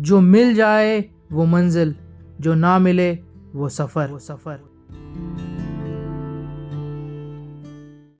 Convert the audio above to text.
जो मिल जाए वो मंजिल जो ना मिले वो सफ़र। वो सफ़र